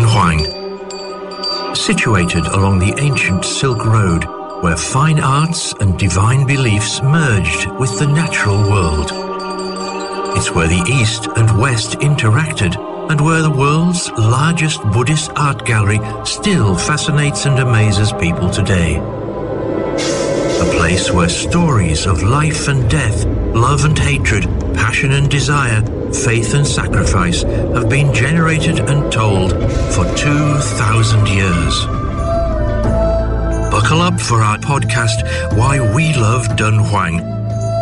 Dunhuang. Situated along the ancient Silk Road, where fine arts and divine beliefs merged with the natural world. It's where the East and West interacted and where the world's largest Buddhist art gallery still fascinates and amazes people today. A place where stories of life and death, love and hatred, passion and desire, faith and sacrifice have been generated and told for 2,000 years. Buckle up for our podcast, Why We Love Dunhuang,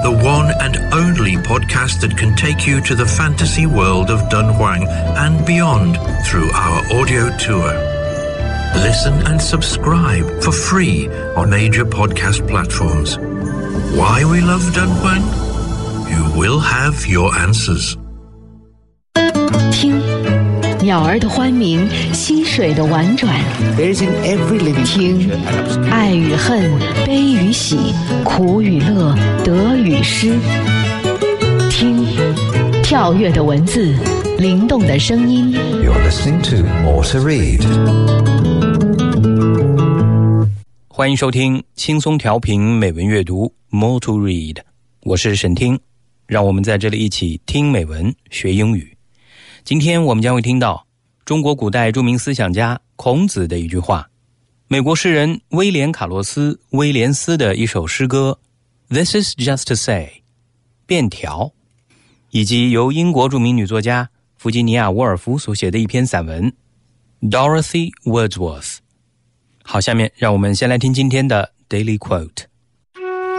the one and only podcast that can take you to the fantasy world of Dunhuang and beyond through our audio tour. Listen and subscribe for free on major podcast platforms. Why we love Dunhuang? You will have your answers. 鸟儿的欢鸣，溪水的婉转。听，爱与恨，悲与喜，苦与乐，得与失。听，跳跃的文字，灵动的声音。You're listening to rid。欢迎收听轻松调频美文阅读 More to Read，我是沈听，让我们在这里一起听美文学英语。今天我们将会听到中国古代著名思想家孔子的一句话，美国诗人威廉·卡洛斯·威廉斯的一首诗歌《This is just to say》便条，以及由英国著名女作家弗吉尼亚·沃尔夫所写的一篇散文《Dorothy Wordsworth》。好，下面让我们先来听今天的 Daily Quote。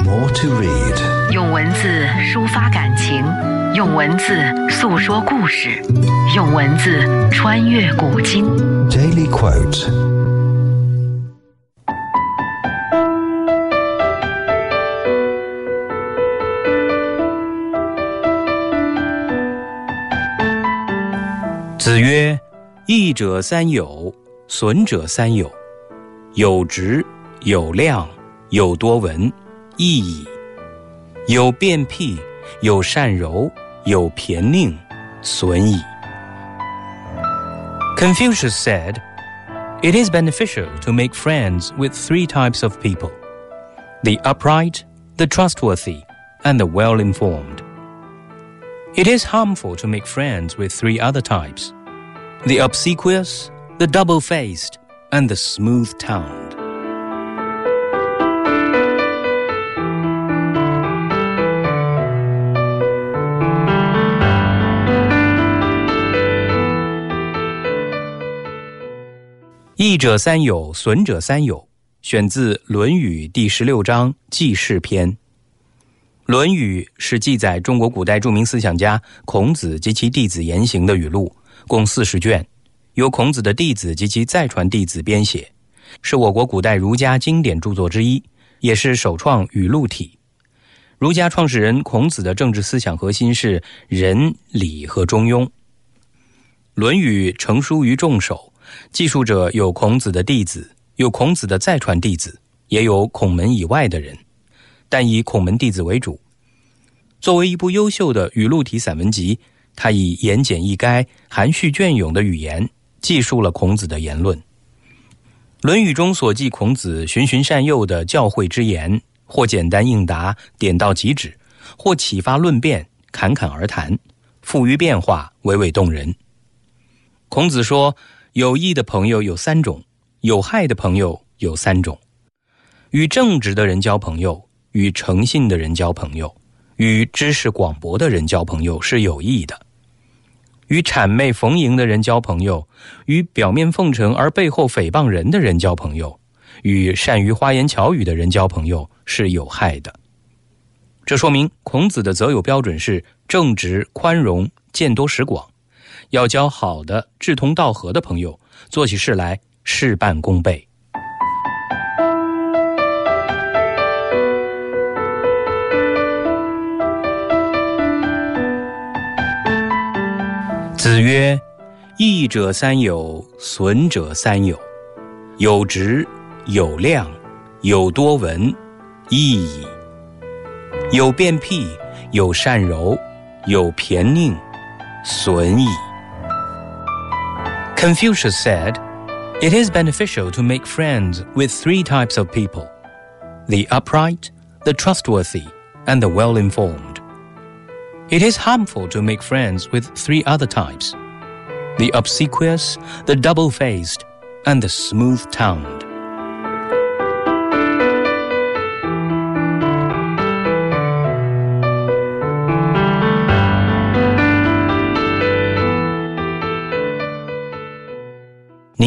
More to Read. 用文字抒发感情，用文字诉说故事，用文字穿越古今。Daily Quote. 子曰：“益者三友，损者三友。有直，有量，有多闻，益矣。有辩辟，有善柔，有骈佞，损矣。” Confucius said, It is beneficial to make friends with three types of people the upright, the trustworthy, and the well informed. It is harmful to make friends with three other types the obsequious, the double faced, and the smooth tongued. 益者三友，损者三友，选自《论语》第十六章《记事篇》。《论语》是记载中国古代著名思想家孔子及其弟子言行的语录，共四十卷，由孔子的弟子及其再传弟子编写，是我国古代儒家经典著作之一，也是首创语录体。儒家创始人孔子的政治思想核心是仁、礼和中庸。《论语》成书于众手，记述者有孔子的弟子，有孔子的再传弟子，也有孔门以外的人，但以孔门弟子为主。作为一部优秀的语录体散文集，他以言简意赅、含蓄隽永的语言，记述了孔子的言论。《论语》中所记孔子循循善诱的教诲之言，或简单应答、点到即止，或启发论辩、侃侃而谈，富于变化，娓娓动人。孔子说：“有益的朋友有三种，有害的朋友有三种。与正直的人交朋友，与诚信的人交朋友，与知识广博的人交朋友是有益的；与谄媚逢迎的人交朋友，与表面奉承而背后诽谤人的人交朋友，与善于花言巧语的人交朋友是有害的。”这说明孔子的择友标准是正直、宽容、见多识广。要交好的、志同道合的朋友，做起事来事半功倍。子曰：“益者三友，损者三友。有直，有量，有多闻，益矣。有辩辟，有善柔，有骈佞，损矣。” Confucius said, It is beneficial to make friends with three types of people the upright, the trustworthy, and the well informed. It is harmful to make friends with three other types the obsequious, the double faced, and the smooth tongued.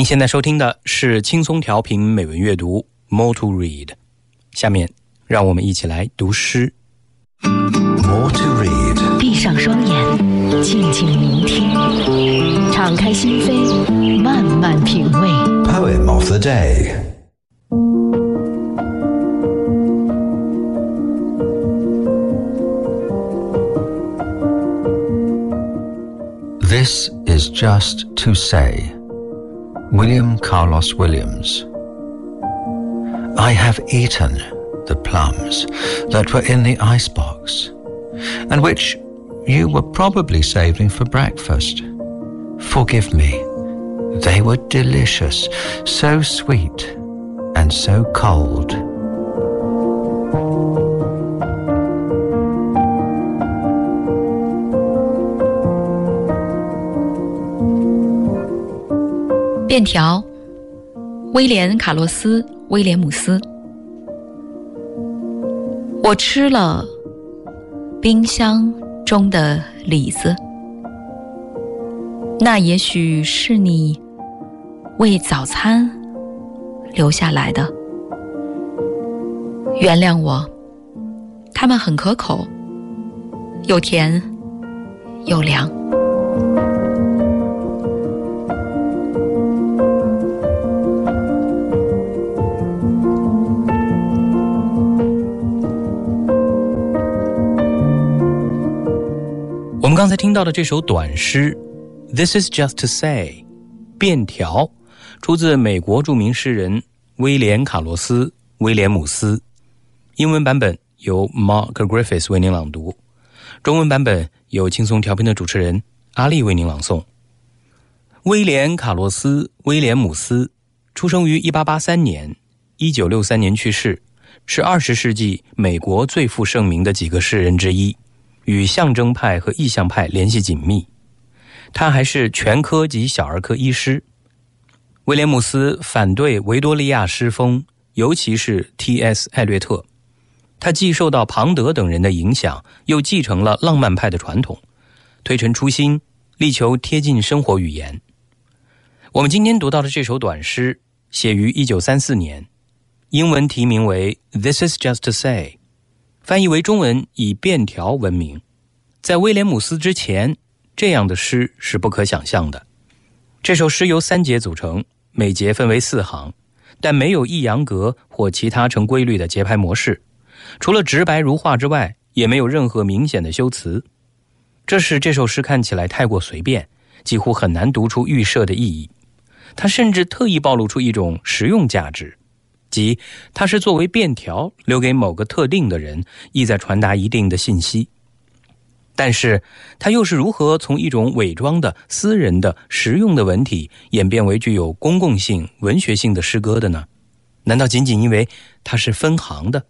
您现在收听的是轻松调频美文阅读 More to Read，下面让我们一起来读诗。 More to read. 闭上双眼，静静聆听，敞开心扉，慢慢品味。 Poem of the day. This is just to say. William Carlos Williams. I have eaten the plums that were in the icebox and which you were probably saving for breakfast. Forgive me. They were delicious, so sweet and so cold. 便条，威廉·卡洛斯·威廉姆斯。我吃了冰箱中的李子，那也许是你为早餐留下来的。原谅我，它们很可口，又甜又凉。刚才听到的这首短诗《This Is Just to Say》，便条，出自美国著名诗人威廉·卡洛斯·威廉姆斯。英文版本由 Mark Griffiths 为您朗读，中文版本由轻松调频的主持人阿丽为您朗诵。威廉·卡洛斯·威廉姆斯出生于1883年，1963年去世，是20世纪美国最负盛名的几个诗人之一。与象征派和意象派联系紧密，他还是全科及小儿科医师。威廉姆斯反对维多利亚诗风，尤其是 T.S. 艾略特。他既受到庞德等人的影响，又继承了浪漫派的传统，推陈出新，力求贴近生活语言。我们今天读到的这首短诗，写于1934年，英文题名为《This Is Just to Say》。翻译为中文以便条闻名，在威廉姆斯之前，这样的诗是不可想象的。这首诗由三节组成，每节分为四行，但没有抑扬格或其他成规律的节拍模式，除了直白如画之外，也没有任何明显的修辞，这使这首诗看起来太过随便，几乎很难读出预设的意义。它甚至特意暴露出一种实用价值。即它是作为便条留给某个特定的人，意在传达一定的信息。但是，它又是如何从一种伪装的私人的实用的文体，演变为具有公共性、文学性的诗歌的呢？难道仅仅因为它是分行的？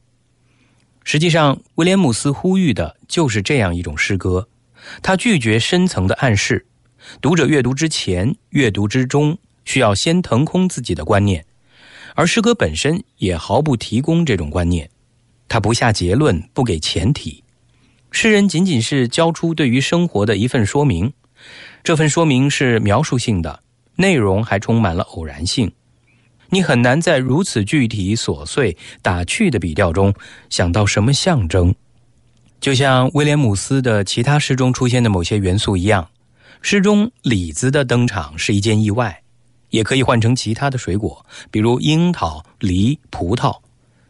实际上，威廉姆斯呼吁的就是这样一种诗歌。他拒绝深层的暗示，读者阅读之前、阅读之中，需要先腾空自己的观念。而诗歌本身也毫不提供这种观念，它不下结论，不给前提。诗人仅仅是交出对于生活的一份说明，这份说明是描述性的，内容还充满了偶然性。你很难在如此具体、琐碎、打趣的笔调中想到什么象征。就像威廉姆斯的其他诗中出现的某些元素一样，诗中李子的登场是一件意外。也可以换成其他的水果，比如樱桃、梨、葡萄。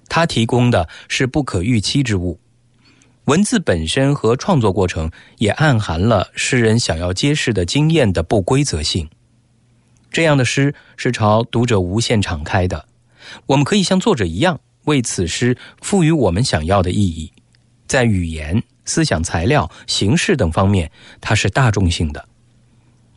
它提供的是不可预期之物。文字本身和创作过程也暗含了诗人想要揭示的经验的不规则性。这样的诗是朝读者无限敞开的。我们可以像作者一样，为此诗赋予我们想要的意义。在语言、思想材料、形式等方面，它是大众性的。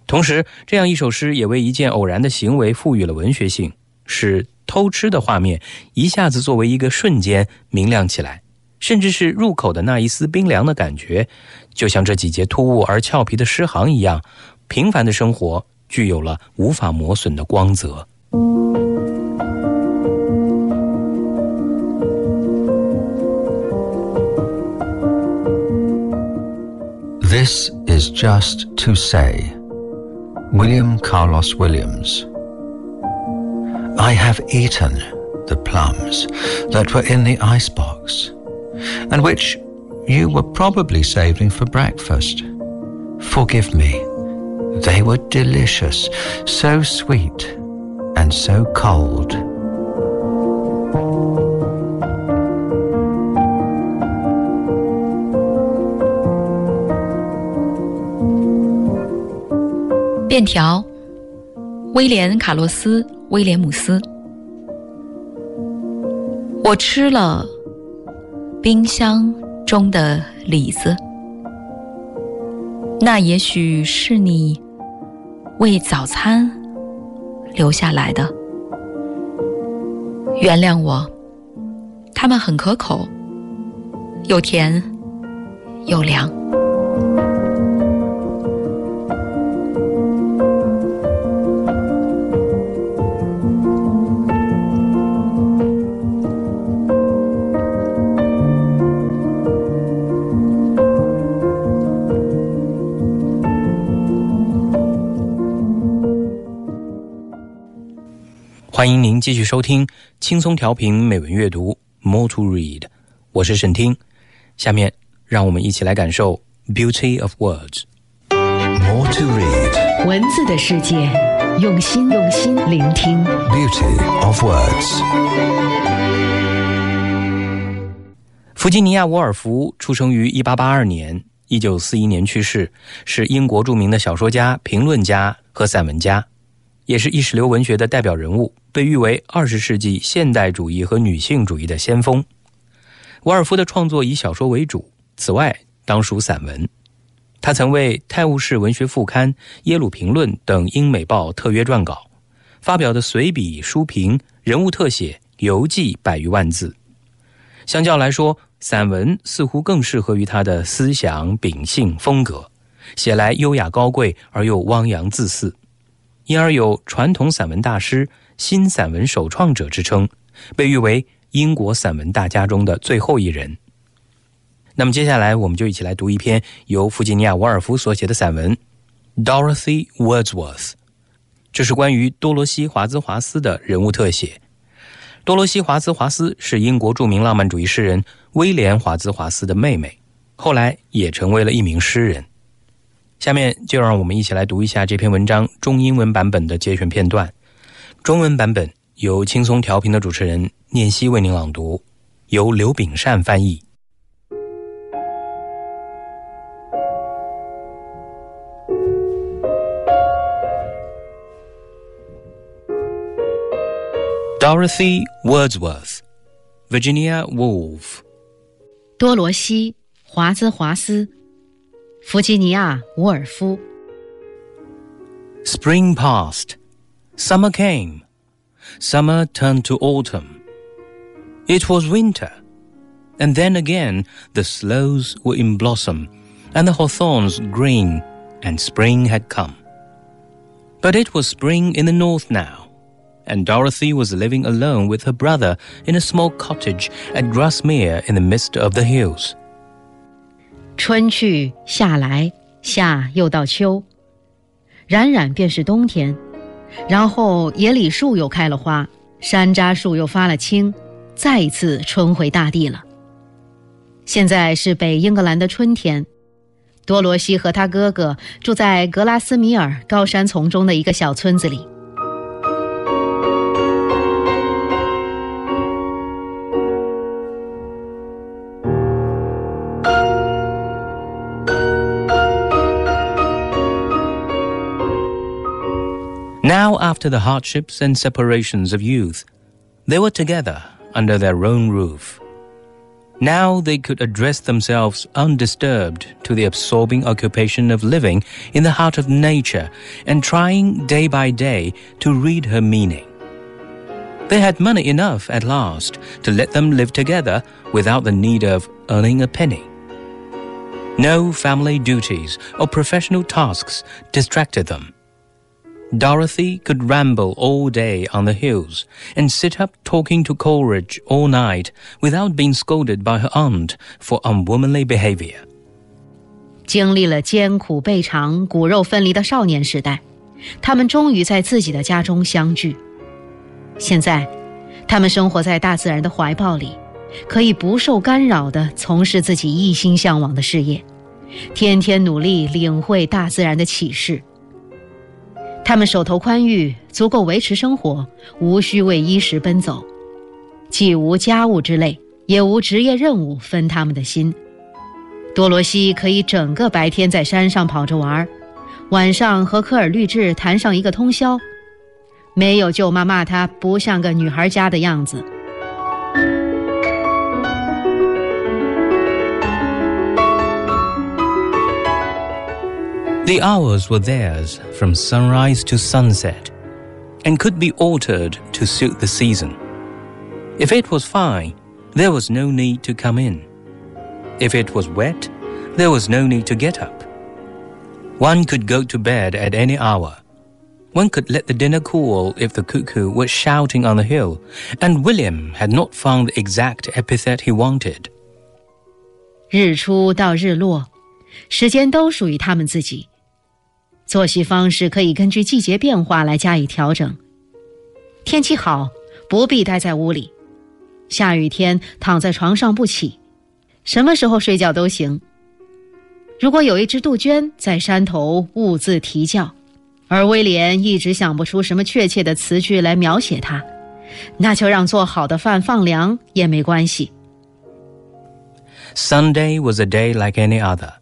同时，这样一首诗也为一件偶然的行为赋予了文学性，使偷吃的画面一下子作为一个瞬间明亮起来，甚至是入口的那一丝冰凉的感觉，就像这几节突兀而俏皮的诗行一样，平凡的生活具有了无法磨损的光泽。This is just to say, William Carlos Williams, I have eaten the plums that were in the icebox and which you were probably saving for breakfast. Forgive me. They were delicious, so sweet and so cold. 便条，威廉·卡洛斯·威廉姆斯。我吃了冰箱中的李子，那也许是你为早餐留下来的。原谅我，它们很可口，又甜又凉。欢迎您继续收听轻松调频美文阅读 More to Read，我是沈听。下面让我们一起来感受 Beauty of Words。More to read. 文字的世界，用心用心聆听。Beauty of words. 弗吉尼亚·沃尔夫出生于1882年，1941年去世，是英国著名的小说家、评论家和散文家，也是意识流文学的代表人物，被誉为20世纪现代主义和女性主义的先锋。沃尔夫的创作以小说为主，此外当属散文。他曾为《泰晤士文学副刊》《耶鲁评论》等英美报特约撰稿，发表的随笔、书评、人物特写、游记百余万字。相较来说，散文似乎更适合于他的思想秉性风格，写来优雅高贵而又汪洋恣肆，因而有传统散文大师、新散文首创者之称，被誉为英国散文大家中的最后一人。那么接下来，我们就一起来读一篇由弗吉尼亚·沃尔夫所写的散文《Dorothy Wordsworth》，这是关于多罗西·华兹华斯的人物特写。多罗西·华兹华斯是英国著名浪漫主义诗人威廉·华兹华斯的妹妹，后来也成为了一名诗人。下面就让我们一起来读一下这篇文章中英文版本的节选片段。中文版本由轻松调频的主持人念希为您朗读，由刘炳善翻译。Dorothy Wordsworth, Virginia Woolf. 多罗西·华兹华斯，弗吉尼亚·伍尔夫。Spring passed, summer came, summer turned to autumn. It was winter, and then again the sloes were in blossom, and the hawthorns green, and spring had come. But it was spring in the north now, and Dorothy was living alone with her brother in a small cottage at Grasmere in the midst of the hills. 春去夏来，夏又到秋，冉冉便是冬天。 然后野李树又开了花，山楂树又发了青，再一次春回大地了。现在是北英格兰的春天，多罗西和他哥哥住在格拉斯米尔高山丛中的一个小村子里。Now, after the hardships and separations of youth, they were together under their own roof. Now they could address themselves undisturbed to the absorbing occupation of living in the heart of nature and trying day by day to read her meaning. They had money enough at last to let them live together without the need of earning a penny. No family duties or professional tasks distracted them. Dorothy could ramble all day on the hills and sit up talking to Coleridge all night without being scolded by her aunt for unwomanly behavior. 经历了艰苦备尝、骨肉分离的少年时代，他们终于在自己的家中相聚。现在，他们生活在大自然的怀抱里，可以不受干扰地从事自己一心向往的事业，天天努力领会大自然的启示。 他们手头宽裕，足够维持生活，无需为衣食奔走，既无家务之累，也无职业任务分他们的心。多罗西可以整个白天在山上跑着玩，晚上和科尔律治谈上一个通宵，没有舅妈骂他不像个女孩家的样子。The hours were theirs from sunrise to sunset and could be altered to suit the season. If it was fine, there was no need to come in. If it was wet, there was no need to get up. One could go to bed at any hour. One could let the dinner cool if the cuckoo was shouting on the hill, and William had not found the exact epithet he wanted. 日出到日落，时间都属于他们自己。 作息方式可以根据季节变化来加以调整。天气好，不必待在屋里；下雨天，躺在床上不起，什么时候睡觉都行。如果有一只杜鹃在山头兀自啼叫，而威廉一直想不出什么确切的词句来描写它，那就让做好的饭放凉也没关系。Sunday was a day like any other.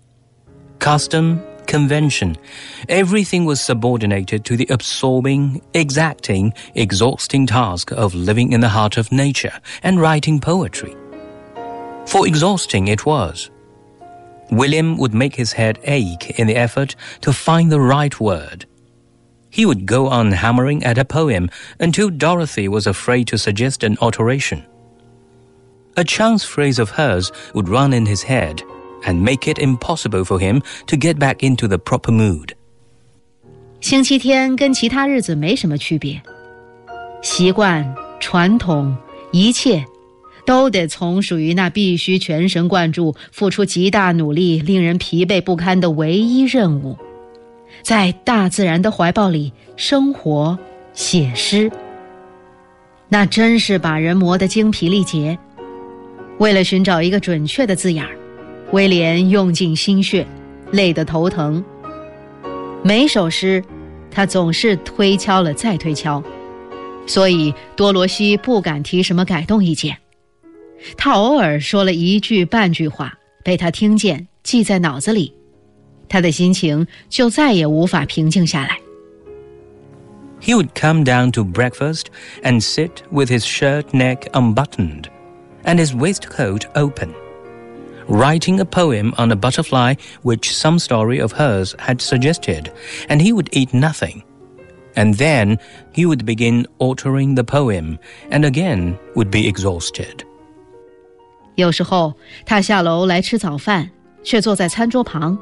Custom convention. Everything was subordinated to the absorbing, exacting, exhausting task of living in the heart of nature and writing poetry. For exhausting it was. William would make his head ache in the effort to find the right word. He would go on hammering at a poem until Dorothy was afraid to suggest an alteration. A chance phrase of hers would run in his head, and make it impossible for him to get back into the proper mood. 星期天跟其他日子没什么区别，习惯、传统，一切都得从属于那必须全神贯注、付出极大努力、令人疲惫不堪的唯一任务，在大自然的怀抱里生活、写诗。那真是把人磨得精疲力竭。为了寻找一个准确的字眼儿。威廉用尽心血，累得头疼。每首诗，他总是推敲了再推敲，所以多罗西不敢提什么改动意见。他偶尔说了一句半句话，被他听见，记在脑子里，他的心情就再也无法平静下来。He would come down to breakfast and sit with his shirt neck unbuttoned and his waistcoat open writing a poem on a butterfly which some story of hers had suggested, and he would eat nothing. And then he would begin altering the poem, and again would be exhausted. 有时候他下楼来吃早饭，却坐在餐桌旁，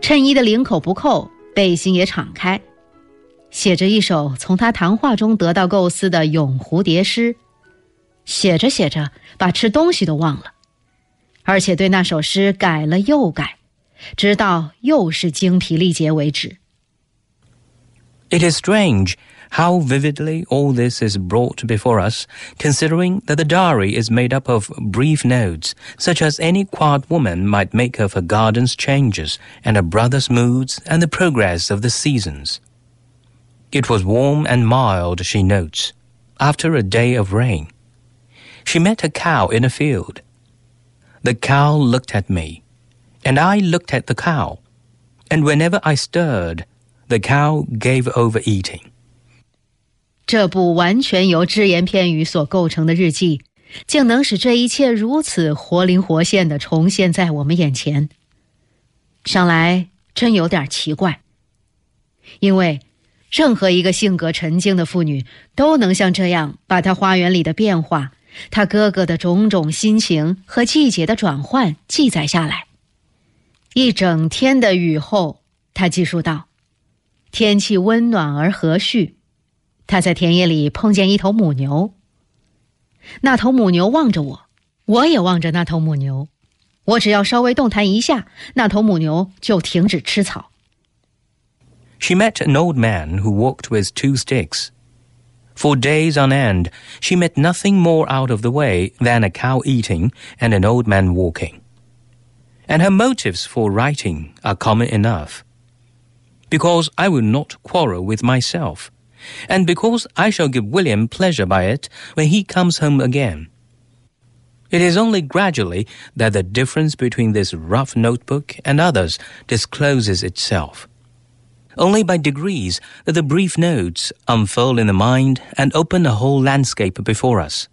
衬衣的领口不扣，背心也敞开，写着一首从他谈话中得到构思的咏蝴蝶诗。写着写着，把吃东西都忘了。 而且对那首诗改了又改，直到又是精疲力竭为止。It is strange how vividly all this is brought before us, considering that the diary is made up of brief notes, such as any quiet woman might make of her garden's changes and her brother's moods and the progress of the seasons. It was warm and mild, she notes, after a day of rain. She met a cow in a field. The cow looked at me, and I looked at the cow, and whenever I stirred, the cow gave over eating. 这部完全由只言片语所构成的日记，竟能使这一切如此活灵活现的重现在我们眼前，想来真有点奇怪。因为，任何一个性格沉静的妇女都能像这样把她花园里的变化、他哥哥的种种心情和季节的转换记载下来。一整天的雨后，他记述道：“天气温暖而和煦，他在田野里碰见一头母牛。那头母牛望着我，我也望着那头母牛。我只要稍微动弹一下，那头母牛就停止吃草。” she met an old man who walked with two sticks. For days on end, she met nothing more out of the way than a cow eating and an old man walking. And her motives for writing are common enough. Because I will not quarrel with myself, and because I shall give William pleasure by it when he comes home again. It is only gradually that the difference between this rough notebook and others discloses itself only by degrees that the brief notes unfold in the mind and open a whole landscape before us.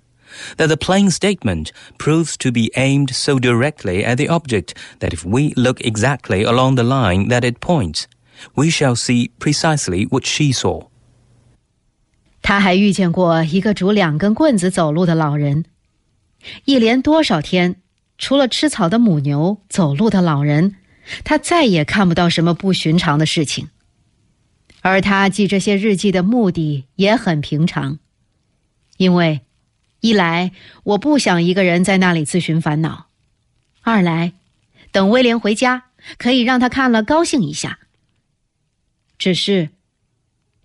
That the plain statement proves to be aimed so directly at the object that if we look exactly along the line that it points, we shall see precisely what she saw. 他还遇见过一个拄两根棍子走路的老人，一连多少天，除了吃草的母牛、走路的老人，他再也看不到什么不寻常的事情。 而他记这些日记的目的也很平常，因为，一来我不想一个人在那里自寻烦恼，二来，等威廉回家可以让他看了高兴一下。只是，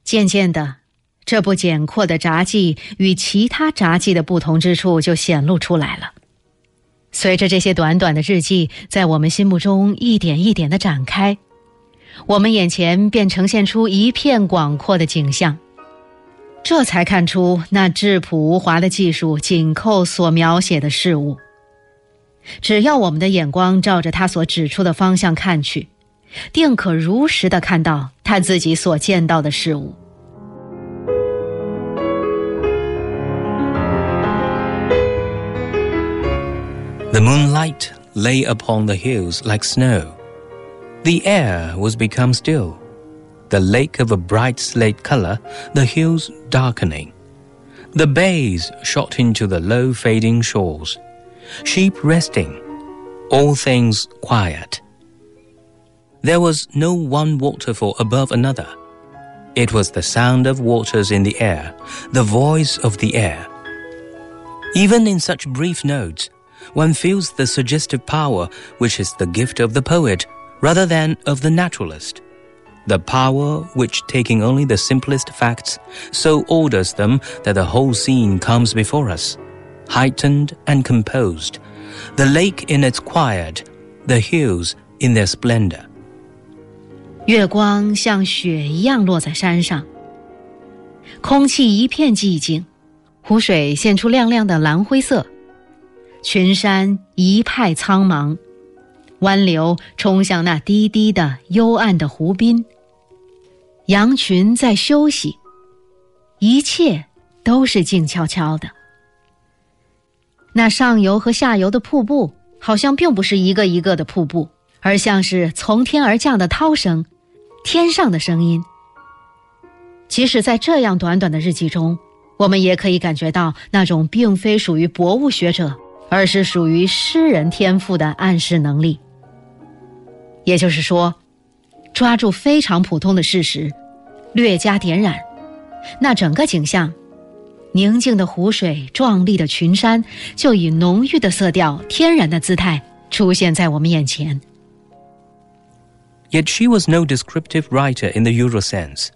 渐渐的，这部简括的札记与其他札记的不同之处就显露出来了。随着这些短短的日记在我们心目中一点一点的展开。我们眼前便呈现出一片广阔的景象，这才看出那质朴无华的技术紧扣所描写的事物。只要我们的眼光照着他所指出的方向看去，定可如实的看到他自己所见到的事物。The moonlight lay upon the hills like snow. The air was become still, the lake of a bright slate color, the hills darkening. The bays shot into the low fading shores, sheep resting, all things quiet. There was no one waterfall above another. It was the sound of waters in the air, the voice of the air. Even in such brief notes, one feels the suggestive power which is the gift of the poet rather than of the naturalist. The power which, taking only the simplest facts, so orders them that the whole scene comes before us, heightened and composed, the lake in its quiet, the hills in their splendor. 月光像雪一样落在山上，空气一片寂静，湖水现出亮亮的蓝灰色，群山一派苍茫。 湾流冲向那低低的、幽暗的湖滨。羊群在休息，一切都是静悄悄的。那上游和下游的瀑布，好像并不是一个一个的瀑布，而像是从天而降的涛声，天上的声音。即使在这样短短的日记中，我们也可以感觉到那种并非属于博物学者，而是属于诗人天赋的暗示能力。也就是说，抓住非常普通的事实，略加点染，那整个景象，宁静的湖水、壮丽的群山，就以浓郁的色调、天然的姿态出现在我们眼前。Yet she was no descriptive writer in the usual sense.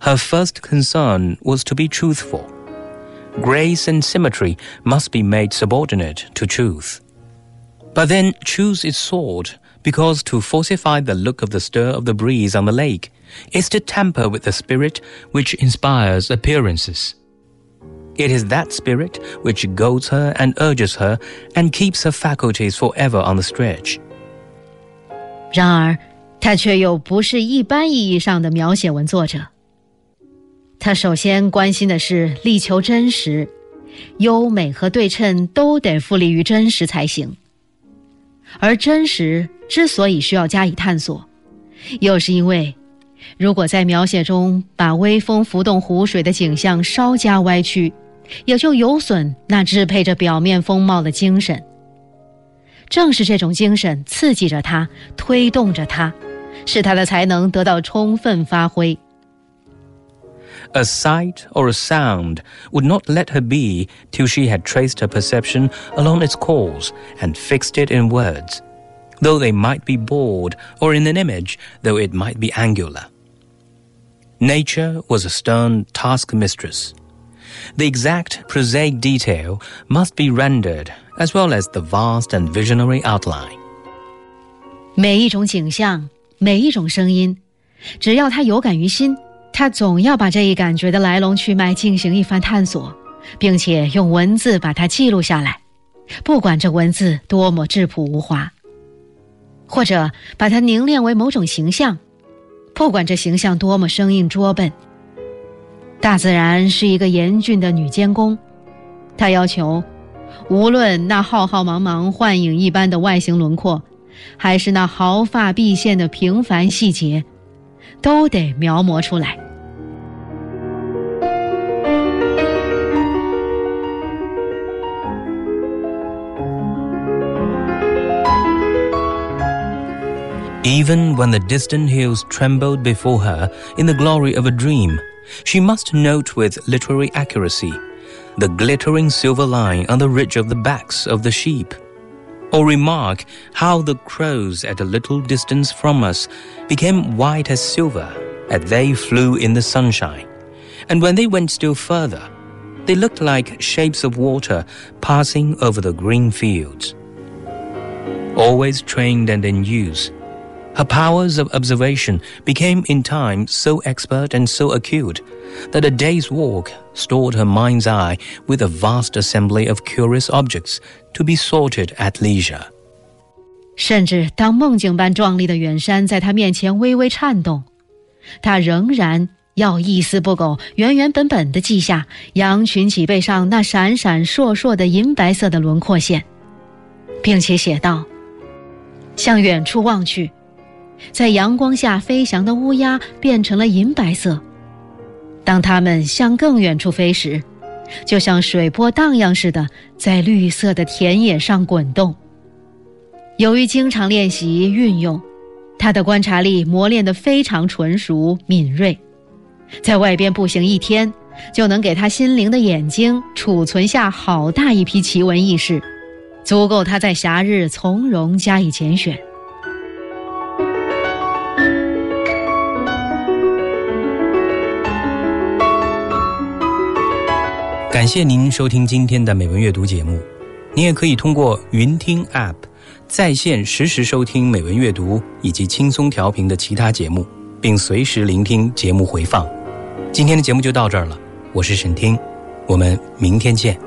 Her first concern was to be truthful. Grace and symmetry must be made subordinate to truth. But then choose is sought because to falsify the look of the stir of the breeze on the lake is to tamper with the spirit which inspires appearances. It is that spirit which goads her and urges her and keeps her faculties forever on the stretch. 然而，他却又不是一般意义上的描写文作者。他首先关心的是力求真实， 优美和对称都得复利于真实才行。 而真实之所以需要加以探索，又是因为，如果在描写中把微风浮动湖水的景象稍加歪曲，也就有损那支配着表面风貌的精神。正是这种精神刺激着他，推动着他，使他的才能得到充分发挥。A sight or a sound would not let her be till she had traced her perception along its course and fixed it in words, though they might be bored, or in an image, though it might be angular. Nature was a stern task mistress. The exact prosaic detail must be rendered, as well as the vast and visionary outline. 每一种景象，每一种声音，只要他有感于心， 他总要把这一感觉的来龙去脉进行一番探索，并且用文字把它记录下来，不管这文字多么质朴无华，或者把它凝练为某种形象，不管这形象多么生硬拙笨。大自然是一个严峻的女监工，她要求，无论那浩浩茫茫幻影一般的外形轮廓，还是那毫发毕现的平凡细节，都得描摹出来。Even when the distant hills trembled before her in the glory of a dream, she must note with literary accuracy the glittering silver line on the ridge of the backs of the sheep, or remark how the crows at a little distance from us became white as silver as they flew in the sunshine, and when they went still further, they looked like shapes of water passing over the green fields. Always trained and in use, her powers of observation became in time so expert and so acute that a day's walk stored her mind's eye with a vast assembly of curious objects to be sorted at leisure. 甚至当梦境般壮丽的远山在他面前微微颤动，他仍然要一丝不苟、原原本本地记下羊群脊背上那闪闪烁烁的银白色的轮廓线，并且写道：“向远处望去。” 在阳光下飞翔的乌鸦变成了银白色。当它们向更远处飞时，就像水波荡漾似的，在绿色的田野上滚动。由于经常练习运用，他的观察力磨练得非常纯熟敏锐，在外边步行一天，就能给他心灵的眼睛储存下好大一批奇闻异事，足够他在暇日从容加以拣选。感谢您收听今天的美文阅读节目。你也可以通过云听 App 在线实时收听美文阅读以及轻松调频的其他节目，并随时聆听节目回放。今天的节目就到这儿了，我是沈听，我们明天见。